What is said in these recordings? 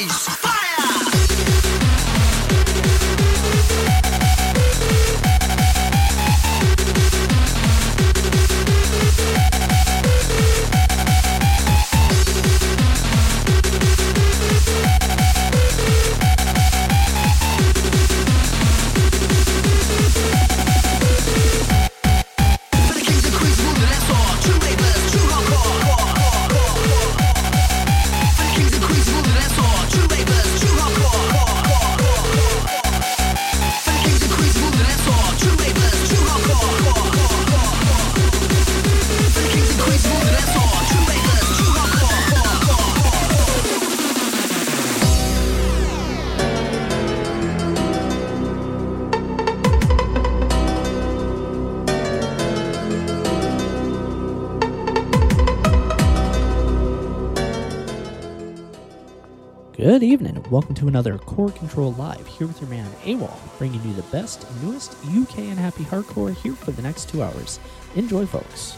Peace. Welcome to another Core Control Live, here with your man AWOL, bringing you the best, newest UK and happy hardcore here for the next two hours. Enjoy, folks.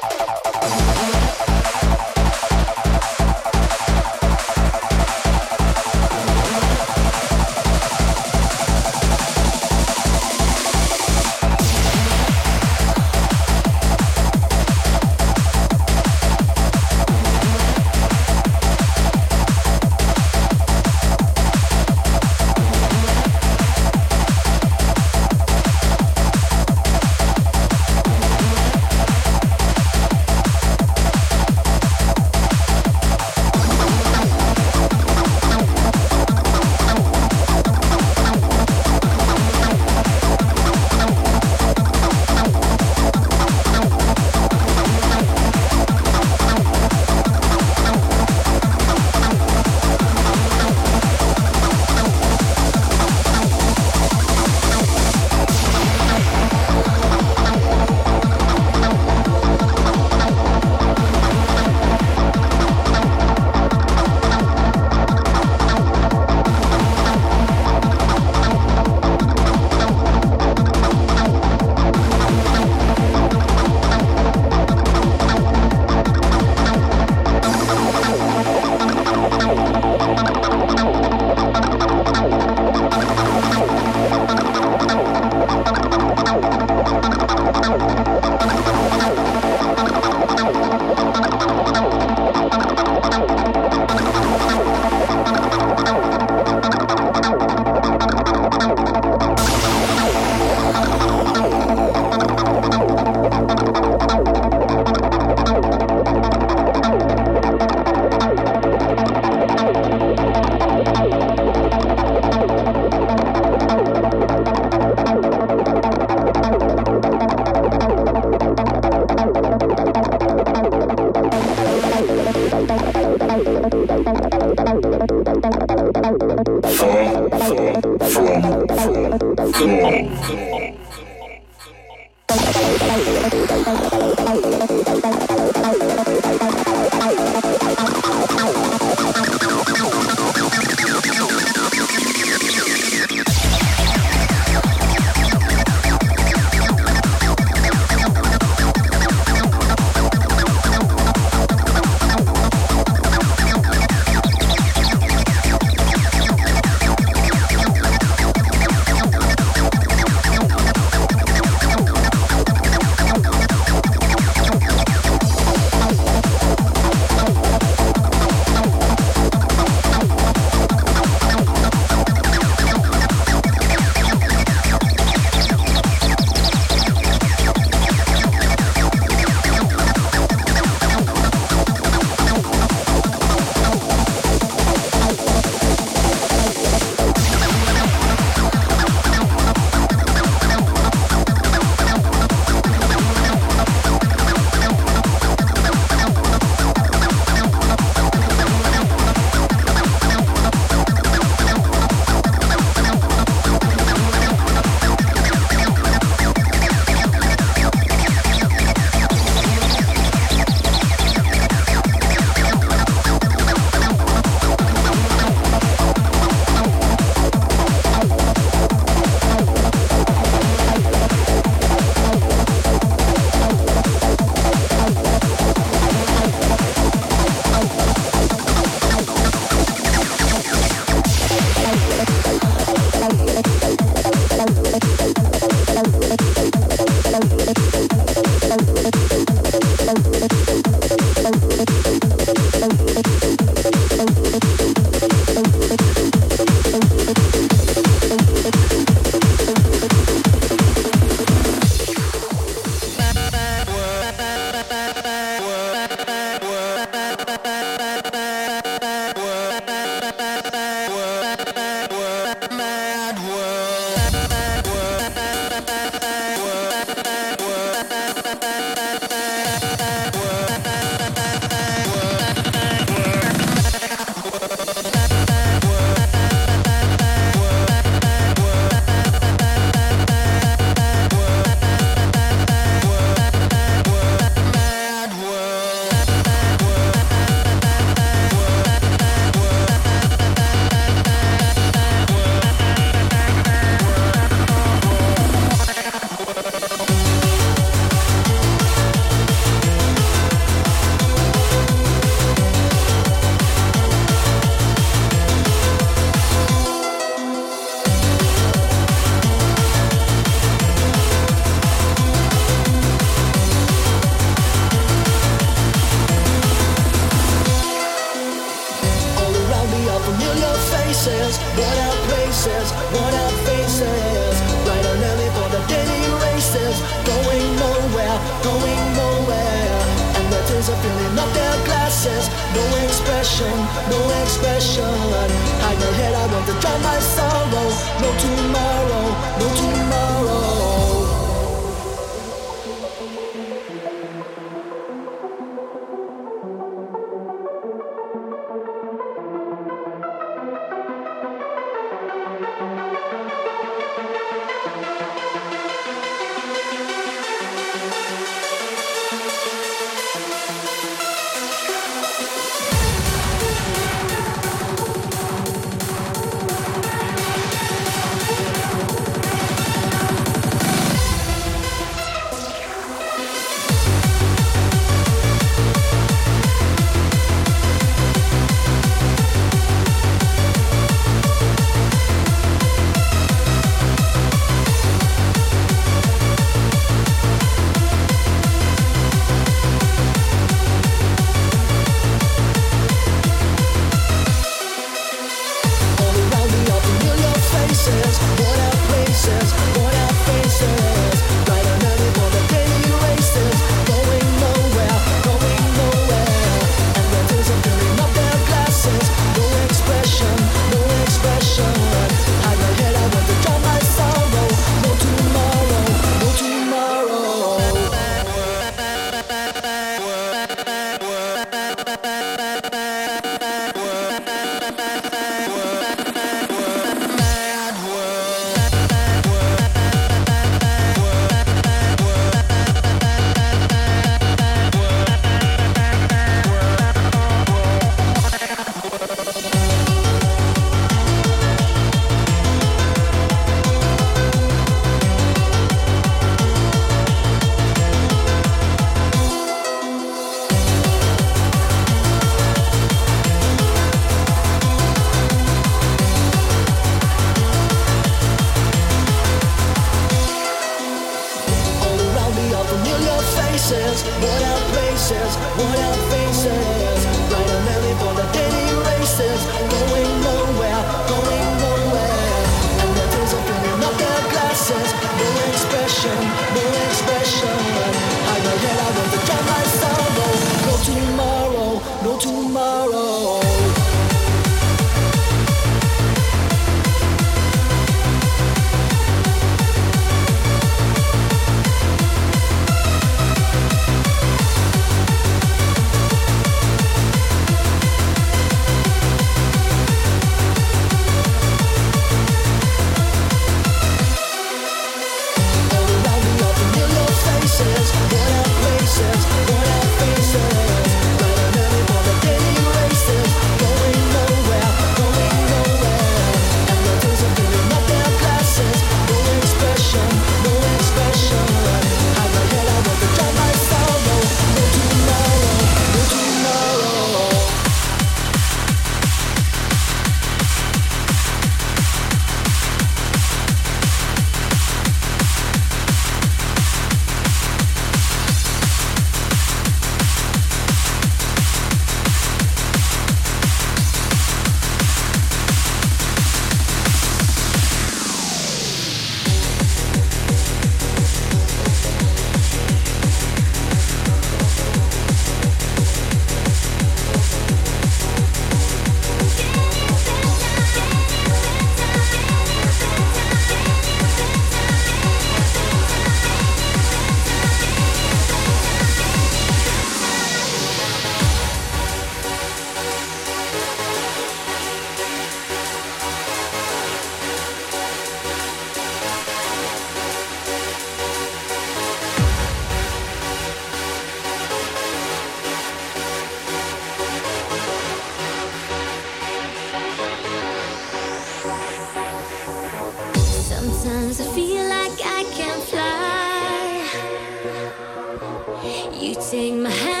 You take my hand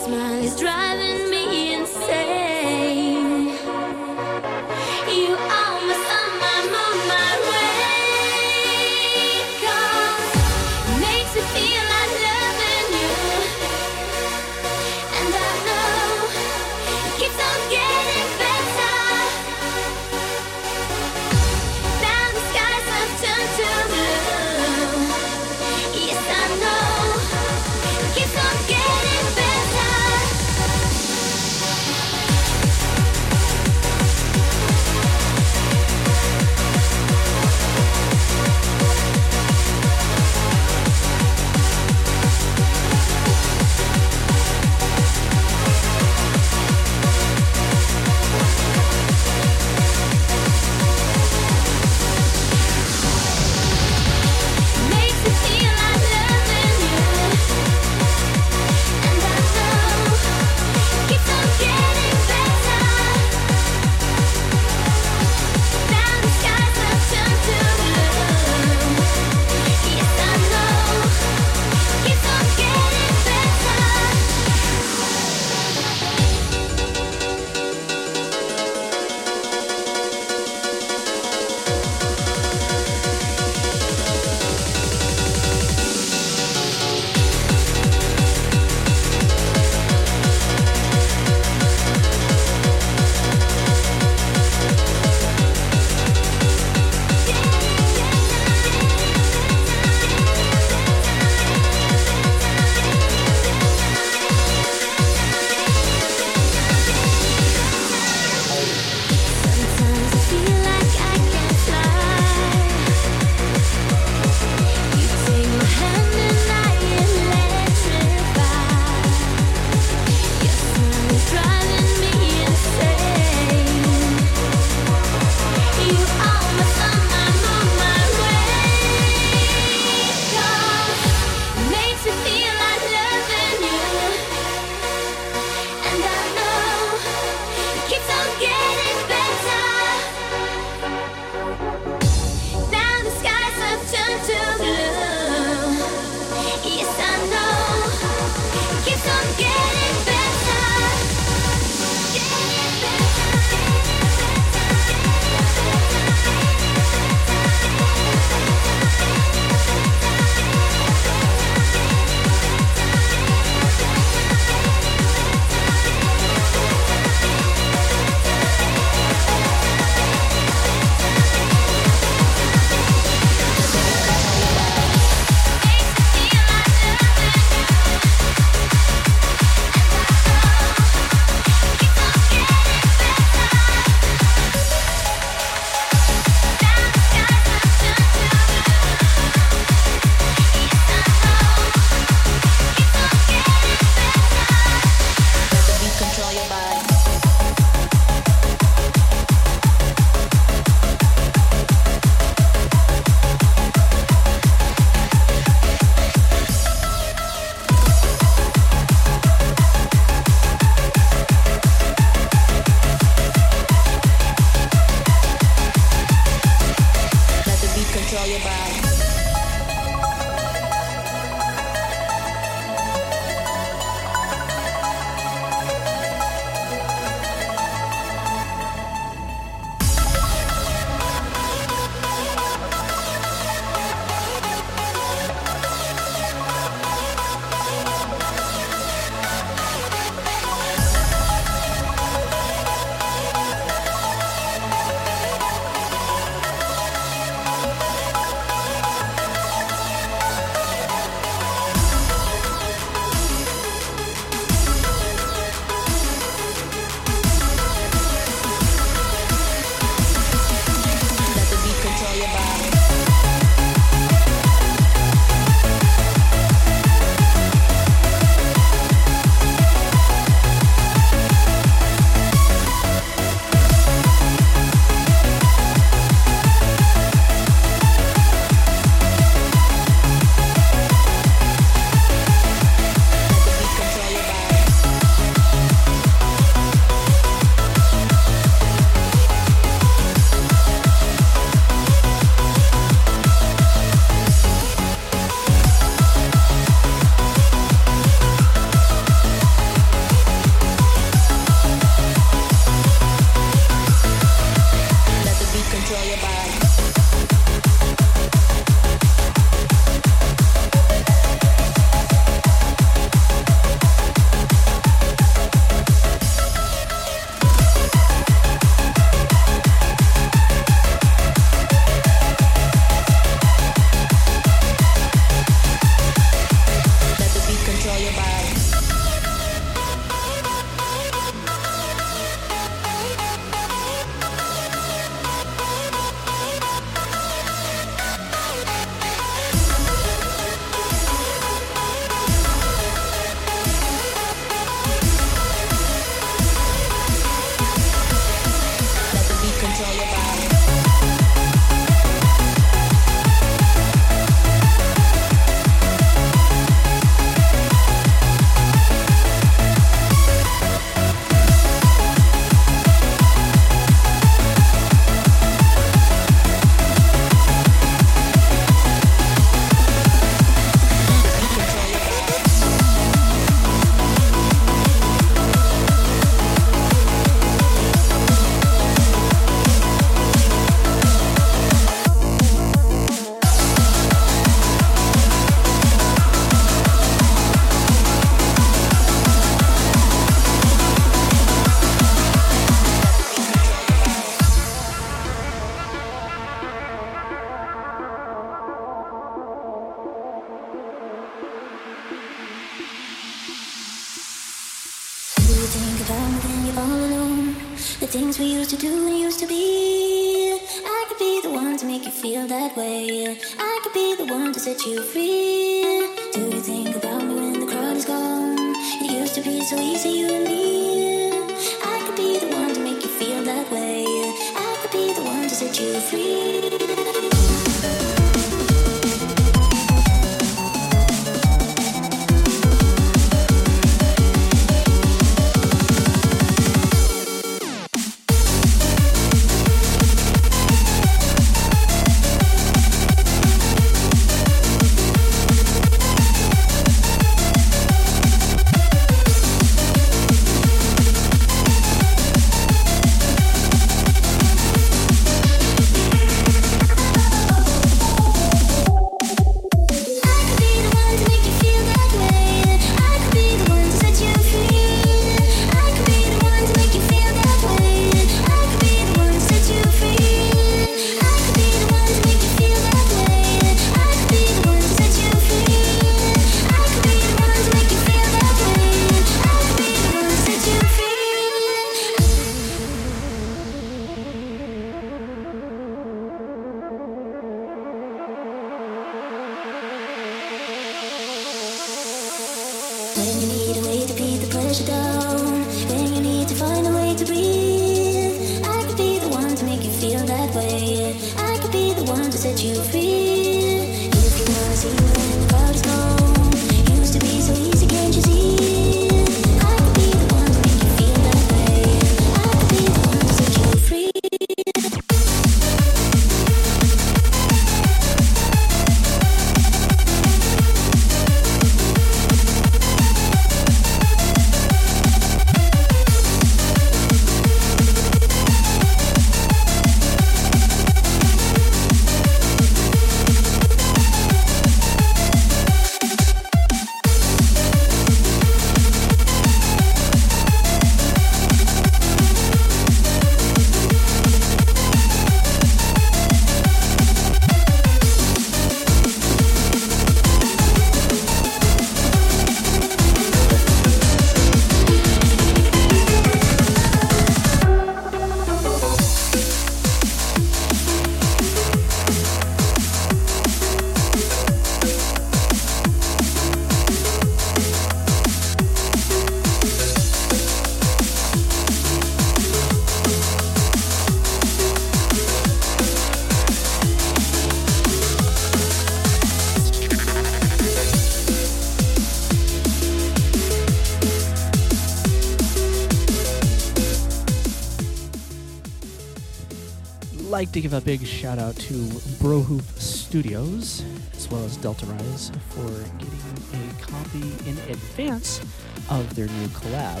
to give a big shout out to Brohoof Studios as well as Delta Rise for getting a copy in advance of their new collab.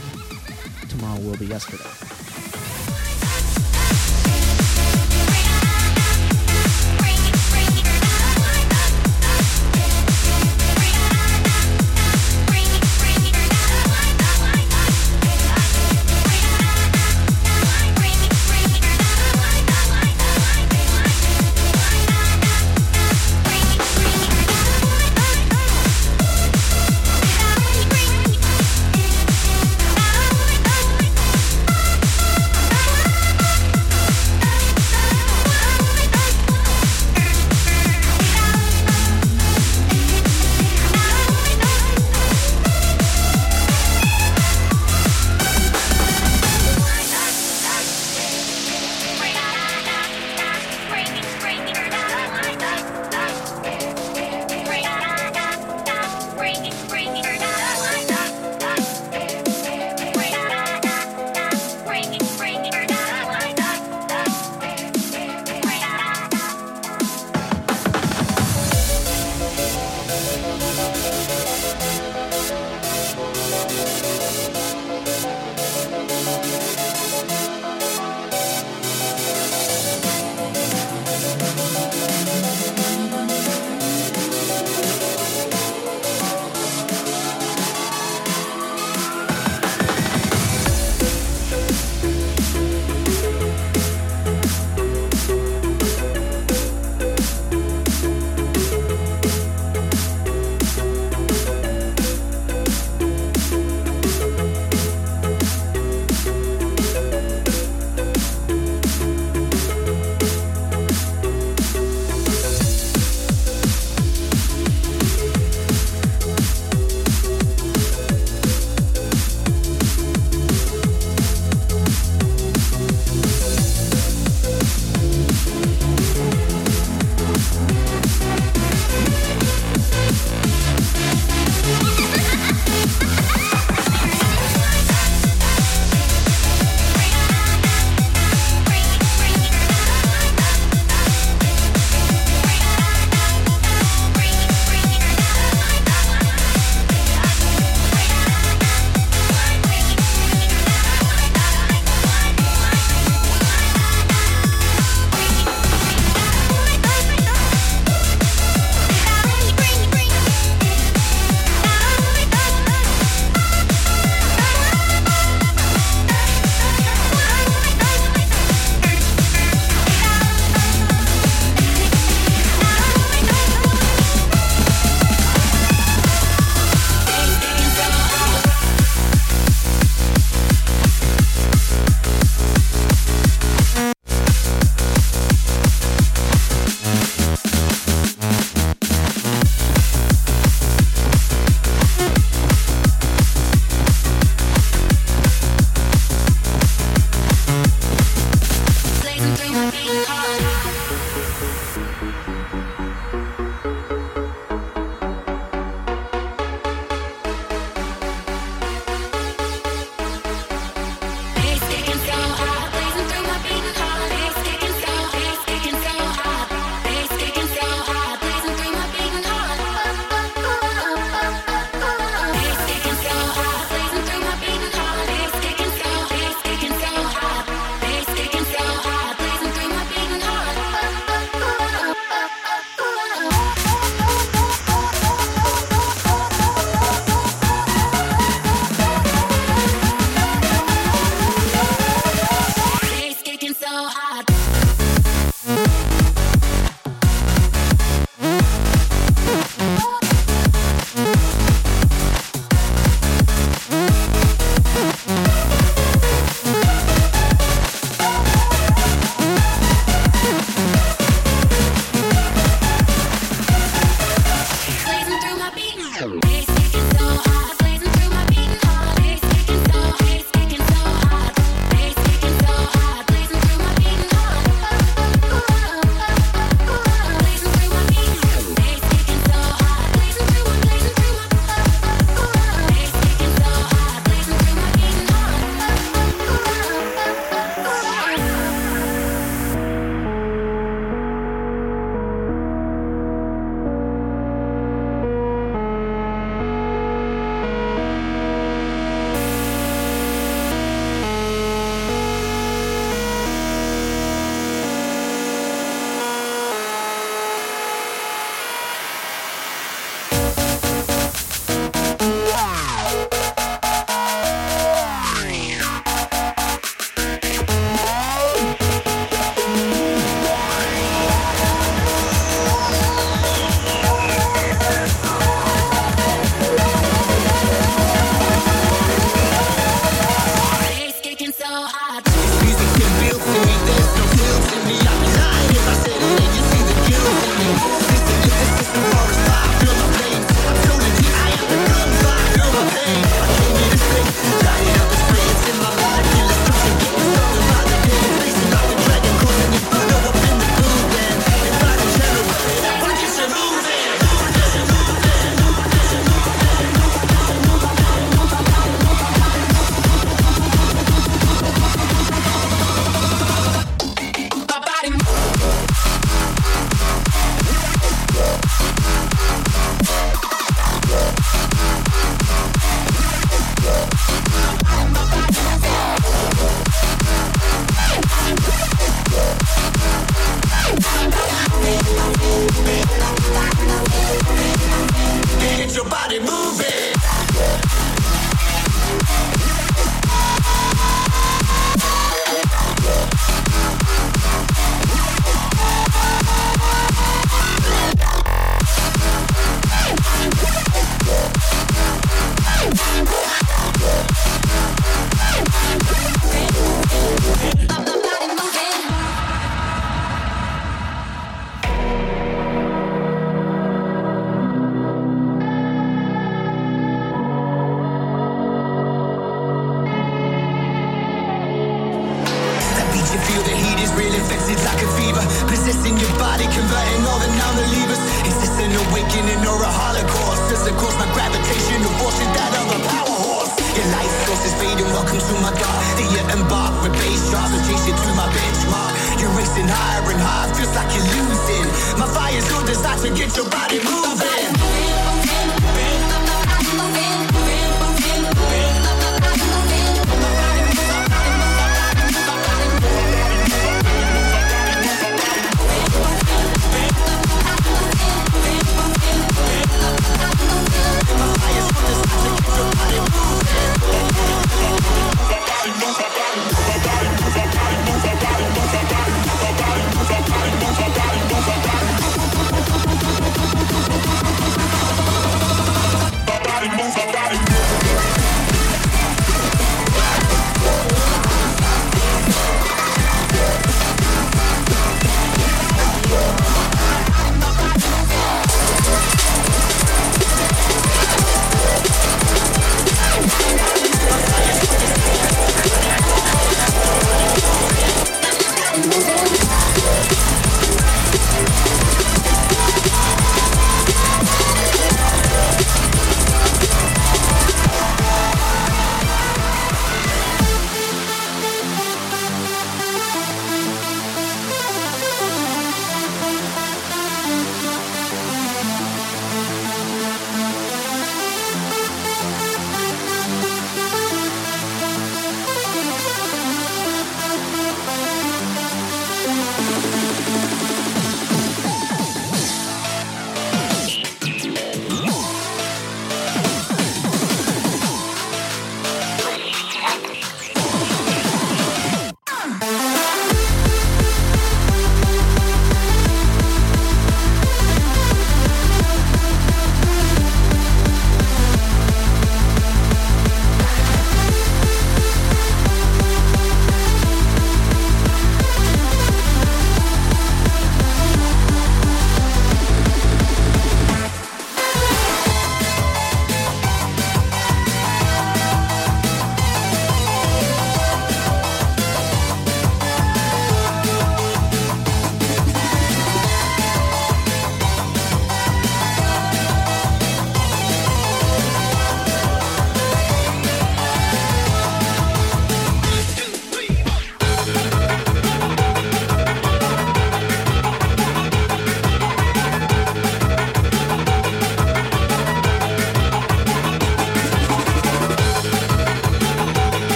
Tomorrow will be yesterday.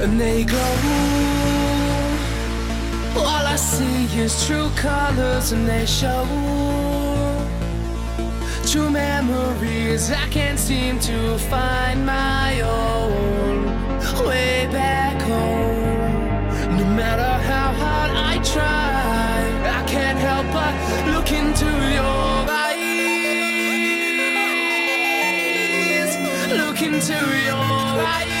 And they glow. All I see is true colors and they show true memories. I can't seem to find my own way back home. No matter how hard I try, I can't help but look into your eyes. Look into your eyes.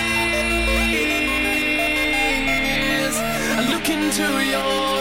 Into your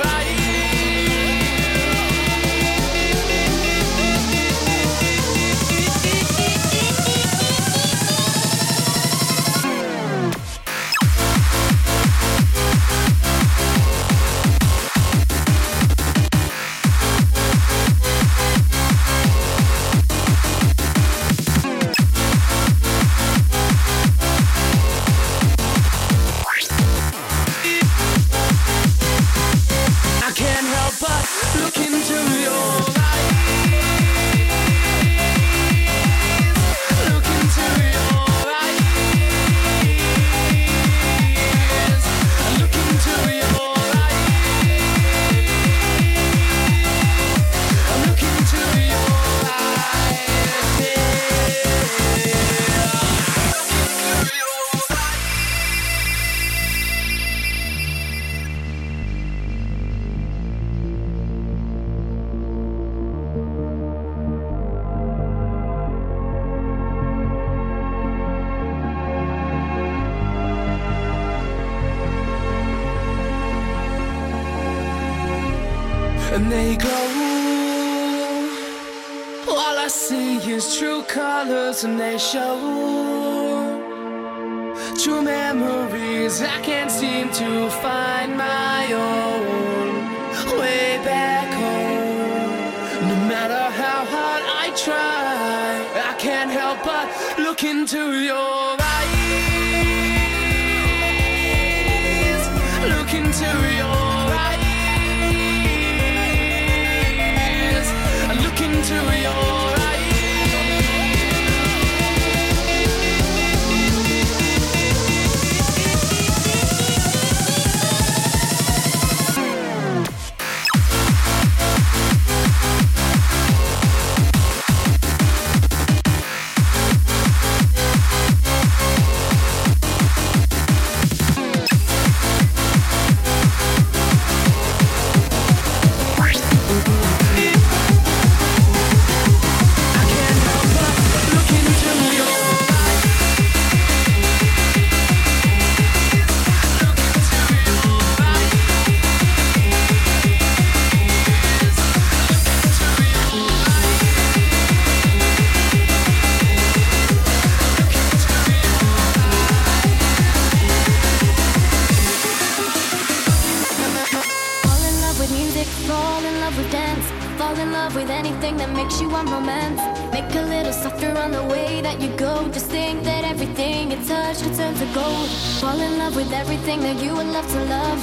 a on the way that you go. Just think that everything you touch could turn to gold. Fall in love with everything that you would love to love.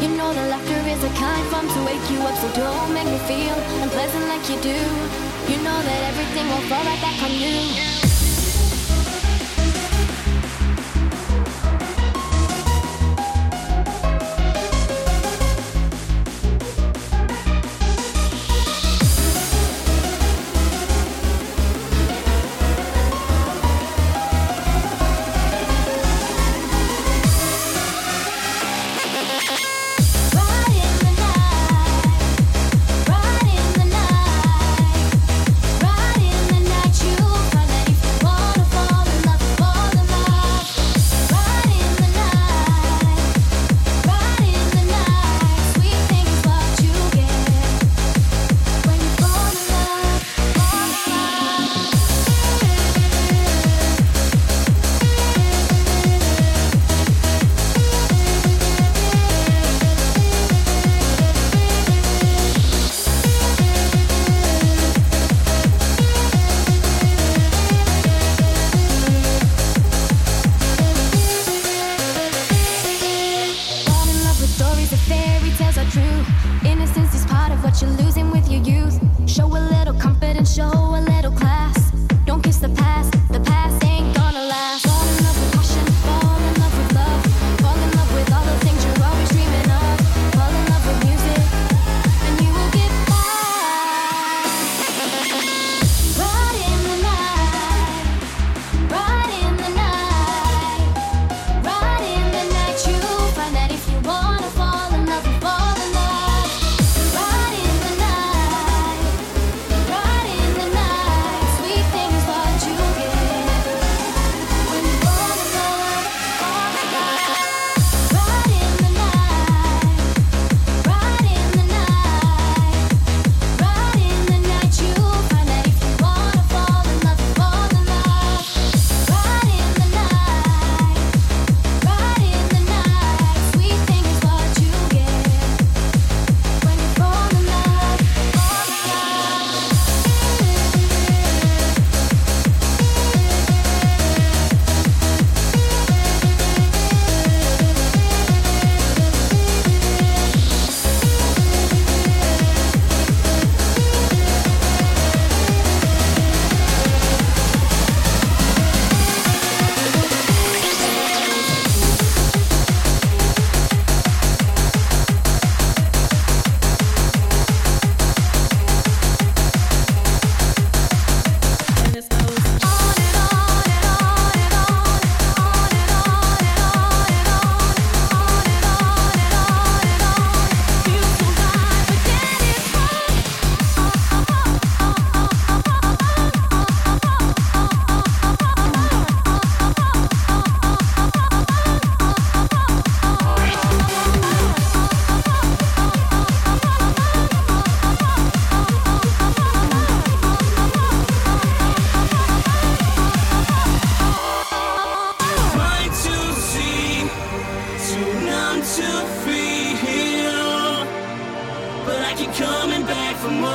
You know that laughter is a kind fun to wake you up, so don't make me feel unpleasant like you do. You know that everything will fall right back on you. like you're coming back for more.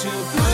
To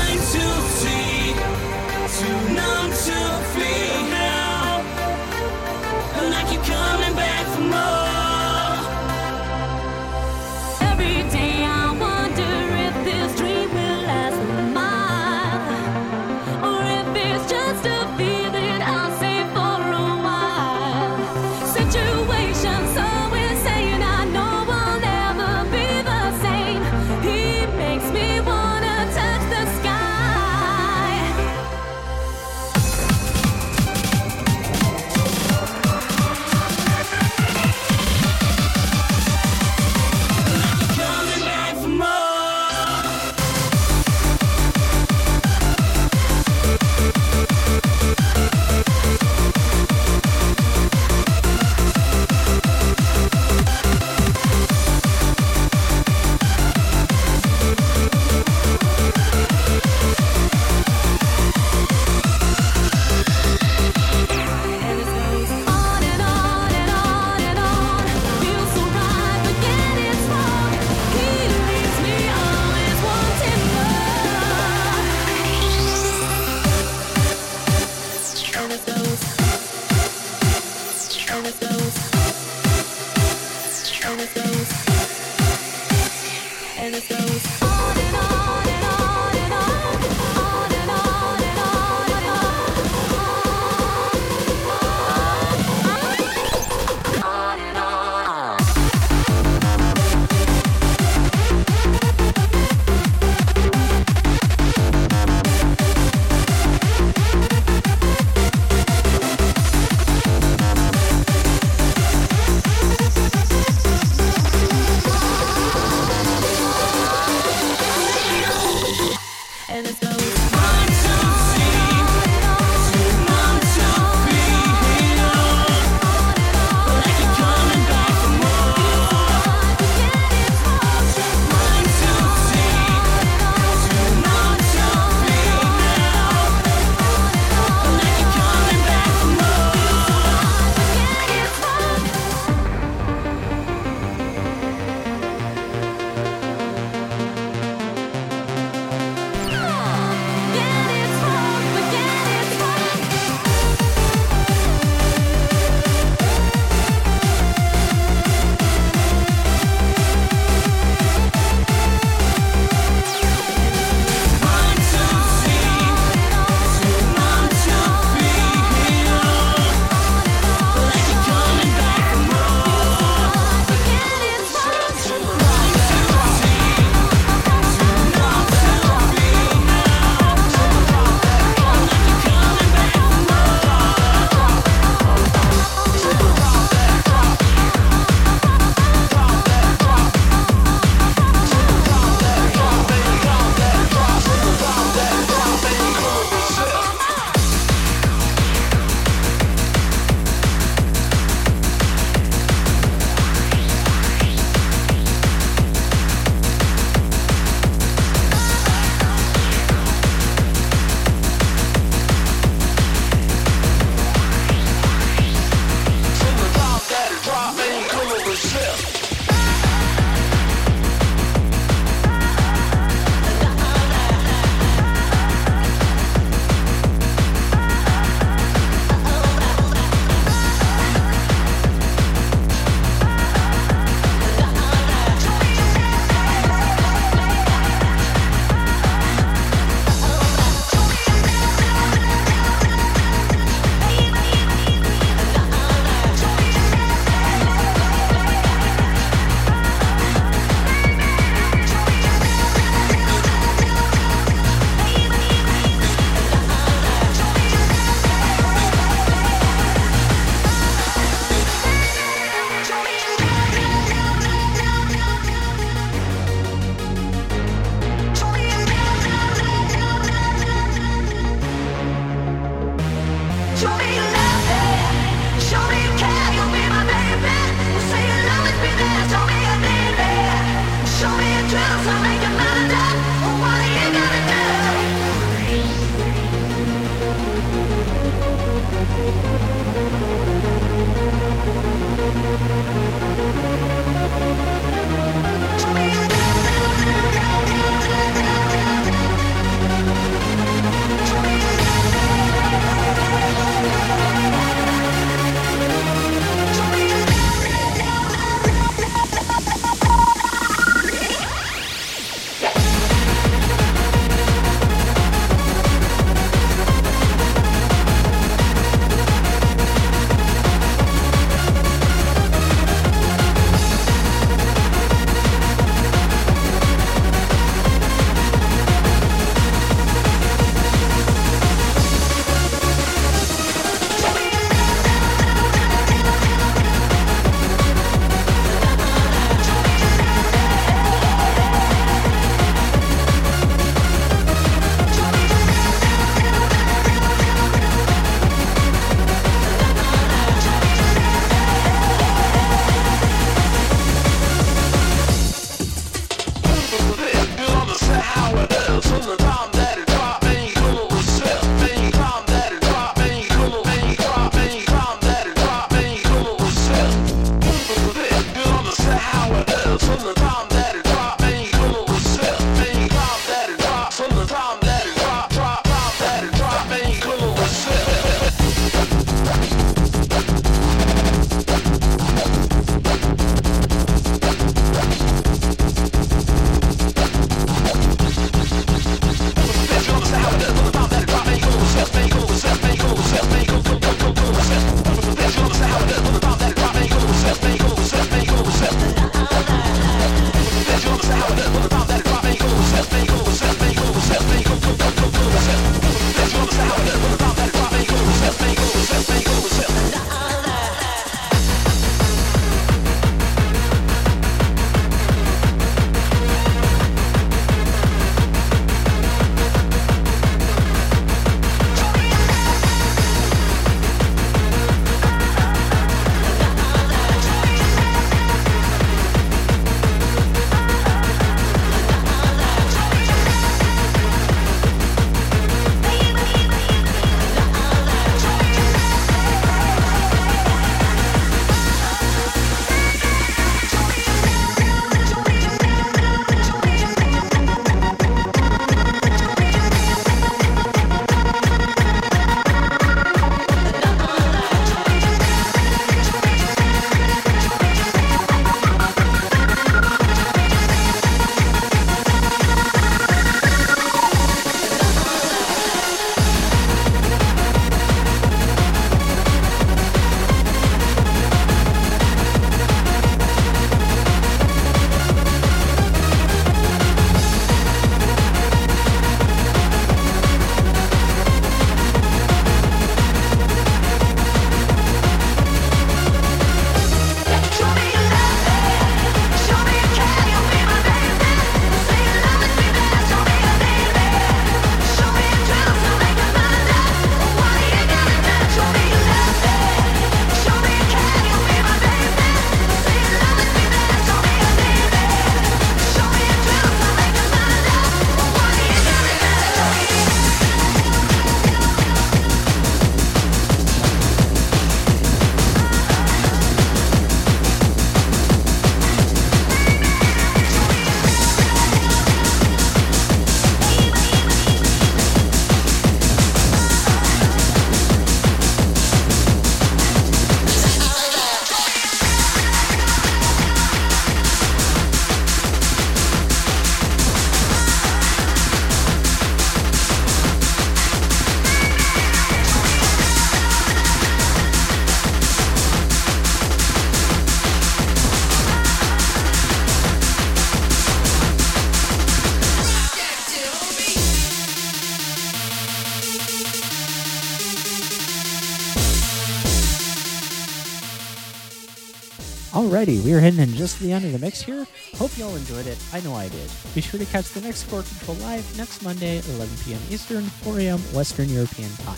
Alrighty, we are hitting in just the end of the mix here. Hope y'all enjoyed it. I know I did. Be sure to catch the next Core Control Live next Monday, 11 p.m. Eastern, 4 a.m. Western European time.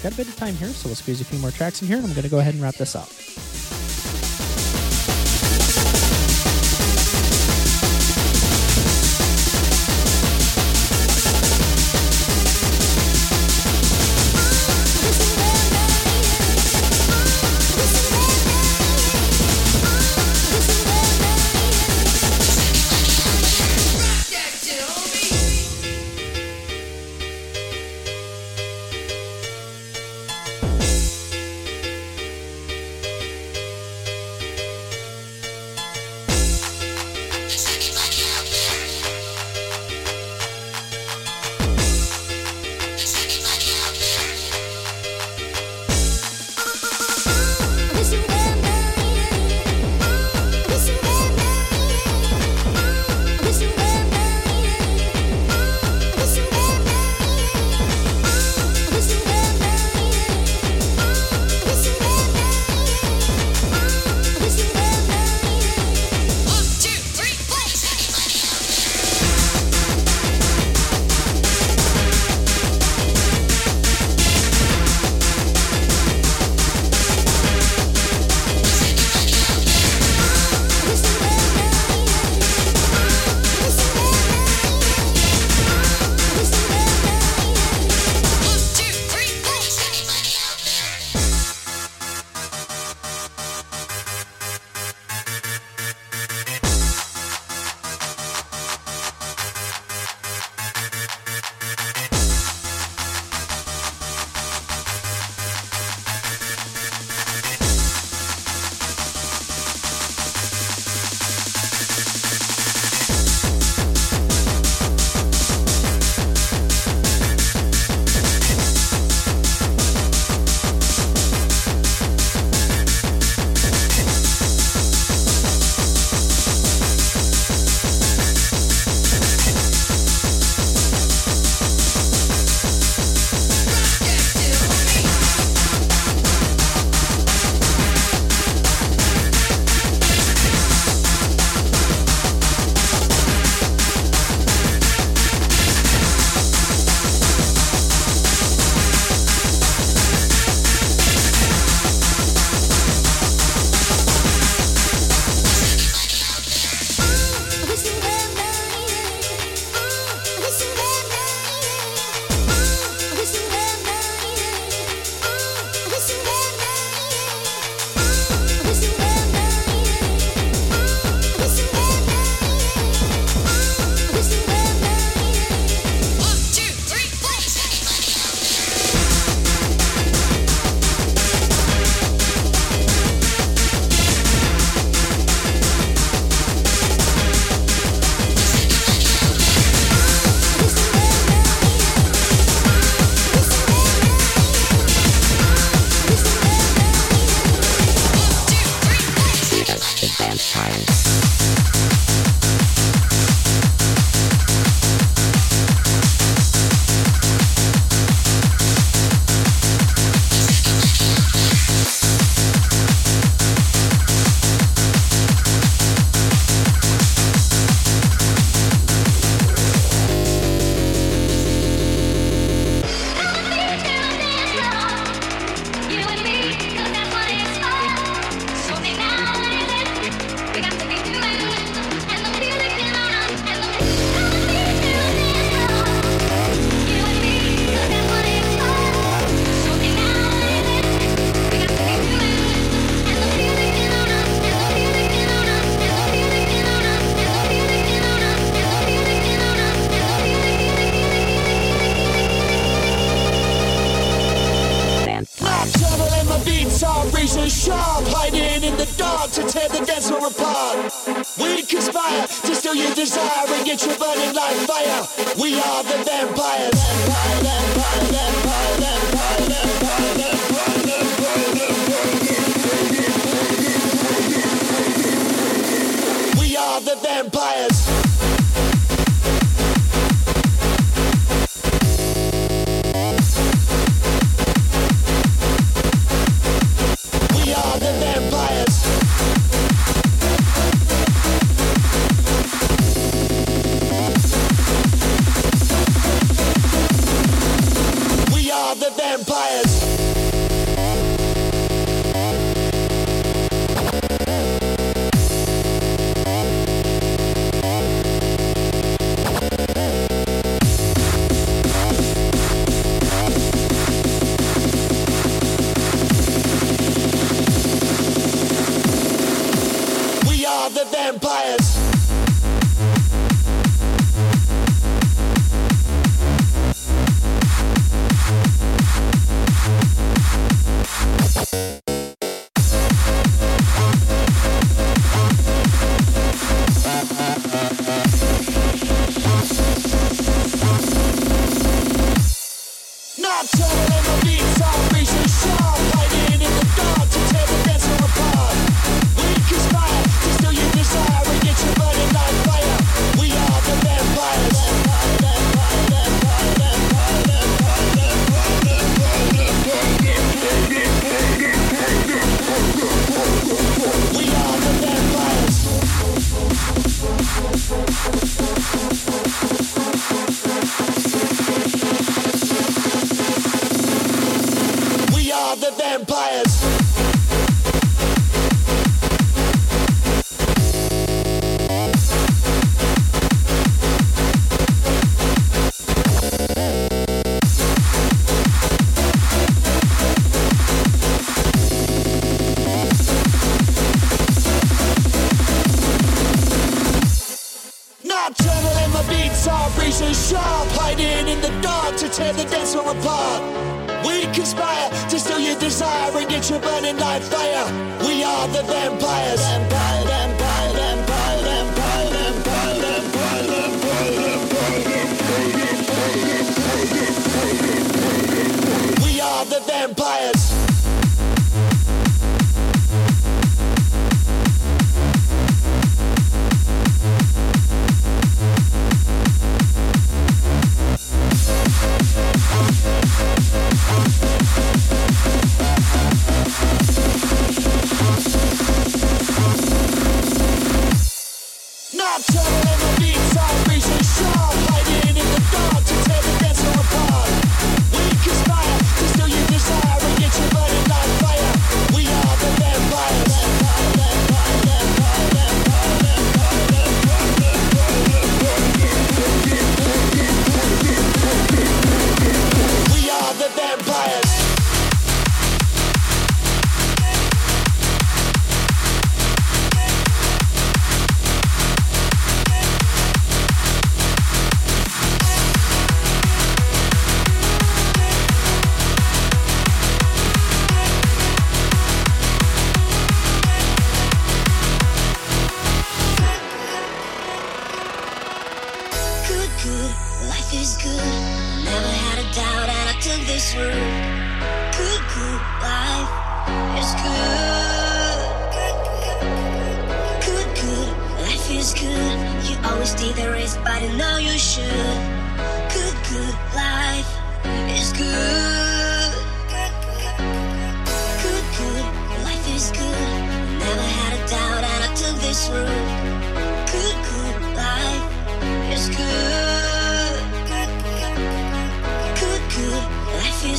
Got a bit of time here, so we'll squeeze a few more tracks in here, and I'm going to go ahead and wrap this up.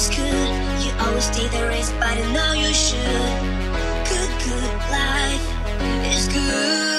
always good. You always did the race, but I know you should. Good, good life is good.